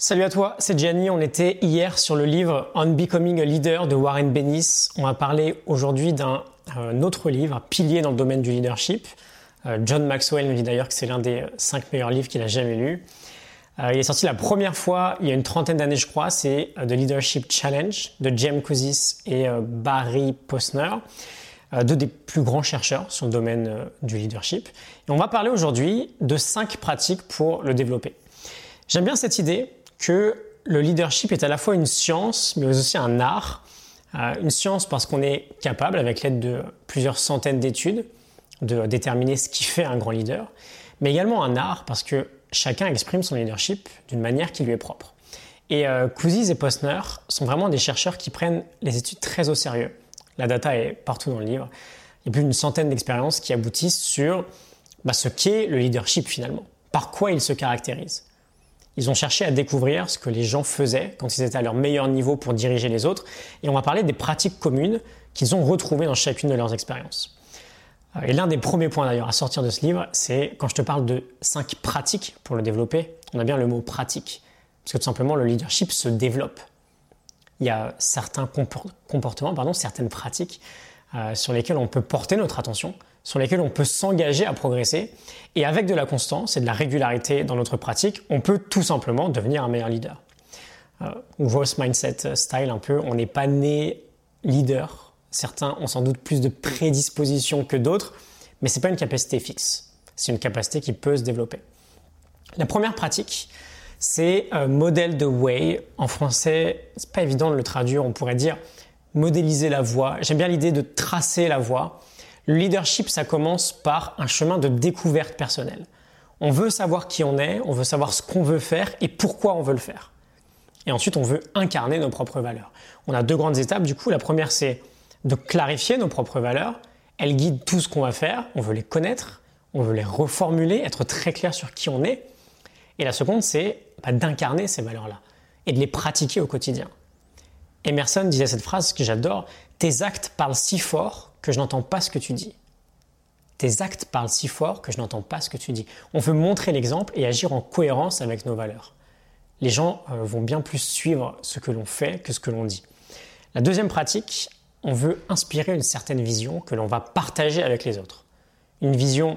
Salut à toi, c'est Gianni. On était hier sur le livre On Becoming a Leader de Warren Bennis. On va parler aujourd'hui d'un autre livre, un pilier dans le domaine du leadership. Euh, John Maxwell nous dit d'ailleurs que c'est l'un des cinq meilleurs livres qu'il a jamais lus. Euh, il est sorti la première fois il y a une trentaine d'années, je crois. C'est euh, The Leadership Challenge de James Kouzis et Barry Posner, deux des plus grands chercheurs sur le domaine du leadership. Et on va parler aujourd'hui de cinq pratiques pour le développer. J'aime bien cette idée que le leadership est à la fois une science, mais aussi un art. Euh, une science parce qu'on est capable, avec l'aide de plusieurs centaines d'études, de déterminer ce qui fait un grand leader, mais également un art parce que chacun exprime son leadership d'une manière qui lui est propre. Et euh, et Posner sont vraiment des chercheurs qui prennent les études très au sérieux. La data est partout dans le livre. Il y a plus d'une centaine d'expériences qui aboutissent sur bah, ce qu'est le leadership finalement, par quoi il se caractérise. Ils ont cherché à découvrir ce que les gens faisaient quand ils étaient à leur meilleur niveau pour diriger les autres. Et on va parler des pratiques communes qu'ils ont retrouvées dans chacune de leurs expériences. Euh, et l'un des premiers points d'ailleurs à sortir de ce livre, c'est quand je te parle de cinq pratiques pour le développer, on a bien le mot pratique. Parce que tout simplement, le leadership se développe. Il y a certains comportements, pardon, certaines pratiques euh, sur lesquelles on peut porter notre attention, sur lesquels on peut s'engager à progresser. Et avec de la constance et de la régularité dans notre pratique, on peut tout simplement devenir un meilleur leader. Euh, growth mindset style un peu, on n'est pas né leader. Certains ont sans doute plus de prédispositions que d'autres, mais ce n'est pas une capacité fixe. C'est une capacité qui peut se développer. La première pratique, c'est euh, modèle de way. En français, c'est pas évident de le traduire. On pourrait dire modéliser la voie. J'aime bien l'idée de tracer la voie. Le leadership, ça commence par un chemin de découverte personnelle. On veut savoir qui on est, on veut savoir ce qu'on veut faire et pourquoi on veut le faire. Et ensuite, on veut incarner nos propres valeurs. On a deux grandes étapes. Du coup, la première, c'est de clarifier nos propres valeurs. Elles guident tout ce qu'on va faire. On veut les connaître, on veut les reformuler, être très clair sur qui on est. Et la seconde, c'est bah, d'incarner ces valeurs-là et de les pratiquer au quotidien. Emerson disait cette phrase que j'adore, Tes actes parlent si fort que je n'entends pas ce que tu dis. Tes actes parlent si fort que je n'entends pas ce que tu dis. On veut montrer l'exemple et agir en cohérence avec nos valeurs. Les gens euh, vont bien plus suivre ce que l'on fait que ce que l'on dit. La deuxième pratique, on veut inspirer une certaine vision que l'on va partager avec les autres. Une vision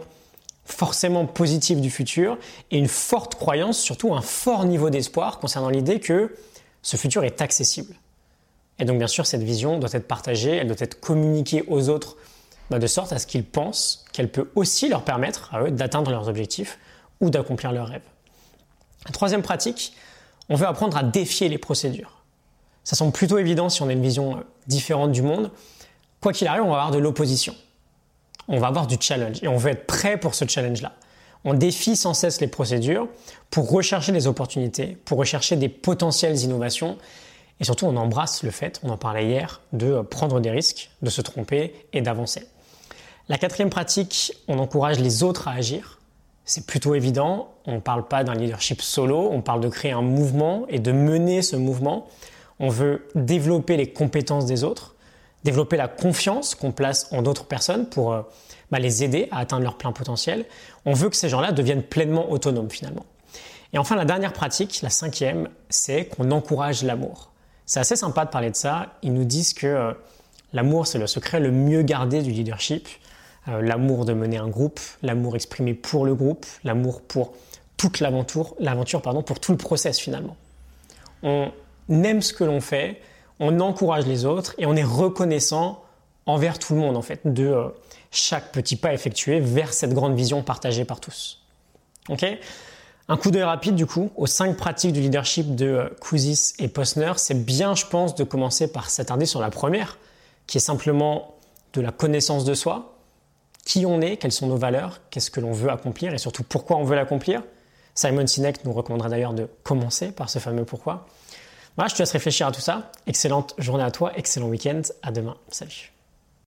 forcément positive du futur et une forte croyance, surtout un fort niveau d'espoir concernant l'idée que ce futur est accessible. Et donc bien sûr, cette vision doit être partagée, elle doit être communiquée aux autres bah, de sorte à ce qu'ils pensent qu'elle peut aussi leur permettre à eux d'atteindre leurs objectifs ou d'accomplir leurs rêves. Troisième pratique, on veut apprendre à défier les procédures. Ça semble plutôt évident si on a une vision euh, différente du monde. Quoi qu'il arrive, on va avoir de l'opposition. On va avoir du challenge et on veut être prêt pour ce challenge-là. On défie sans cesse les procédures pour rechercher des opportunités, pour rechercher des potentielles innovations et surtout, on embrasse le fait, on en parlait hier, de prendre des risques, de se tromper et d'avancer. La quatrième pratique, on encourage les autres à agir. C'est plutôt évident, on ne parle pas d'un leadership solo, on parle de créer un mouvement et de mener ce mouvement. On veut développer les compétences des autres, développer la confiance qu'on place en d'autres personnes pour euh, bah, les aider à atteindre leur plein potentiel. On veut que ces gens-là deviennent pleinement autonomes finalement. Et enfin, la dernière pratique, la cinquième, c'est qu'on encourage l'amour. C'est assez sympa de parler de ça. Ils nous disent que euh, l'amour, c'est le secret le mieux gardé du leadership. Euh, l'amour de mener un groupe, l'amour exprimé pour le groupe, l'amour pour toute l'aventure, l'aventure pardon, pour tout le process finalement. On aime ce que l'on fait, on encourage les autres et on est reconnaissant envers tout le monde en fait de euh, chaque petit pas effectué vers cette grande vision partagée par tous. Ok? Un coup d'œil rapide du coup aux cinq pratiques du leadership de Kouzis et Posner, c'est bien je pense de commencer par s'attarder sur la première, qui est simplement de la connaissance de soi, qui on est, quelles sont nos valeurs, qu'est-ce que l'on veut accomplir? Et surtout pourquoi on veut l'accomplir? Simon Sinek nous recommandera d'ailleurs de commencer par ce fameux pourquoi. Je te laisse réfléchir à tout ça. Excellente journée à toi, excellent week-end, à demain, salut.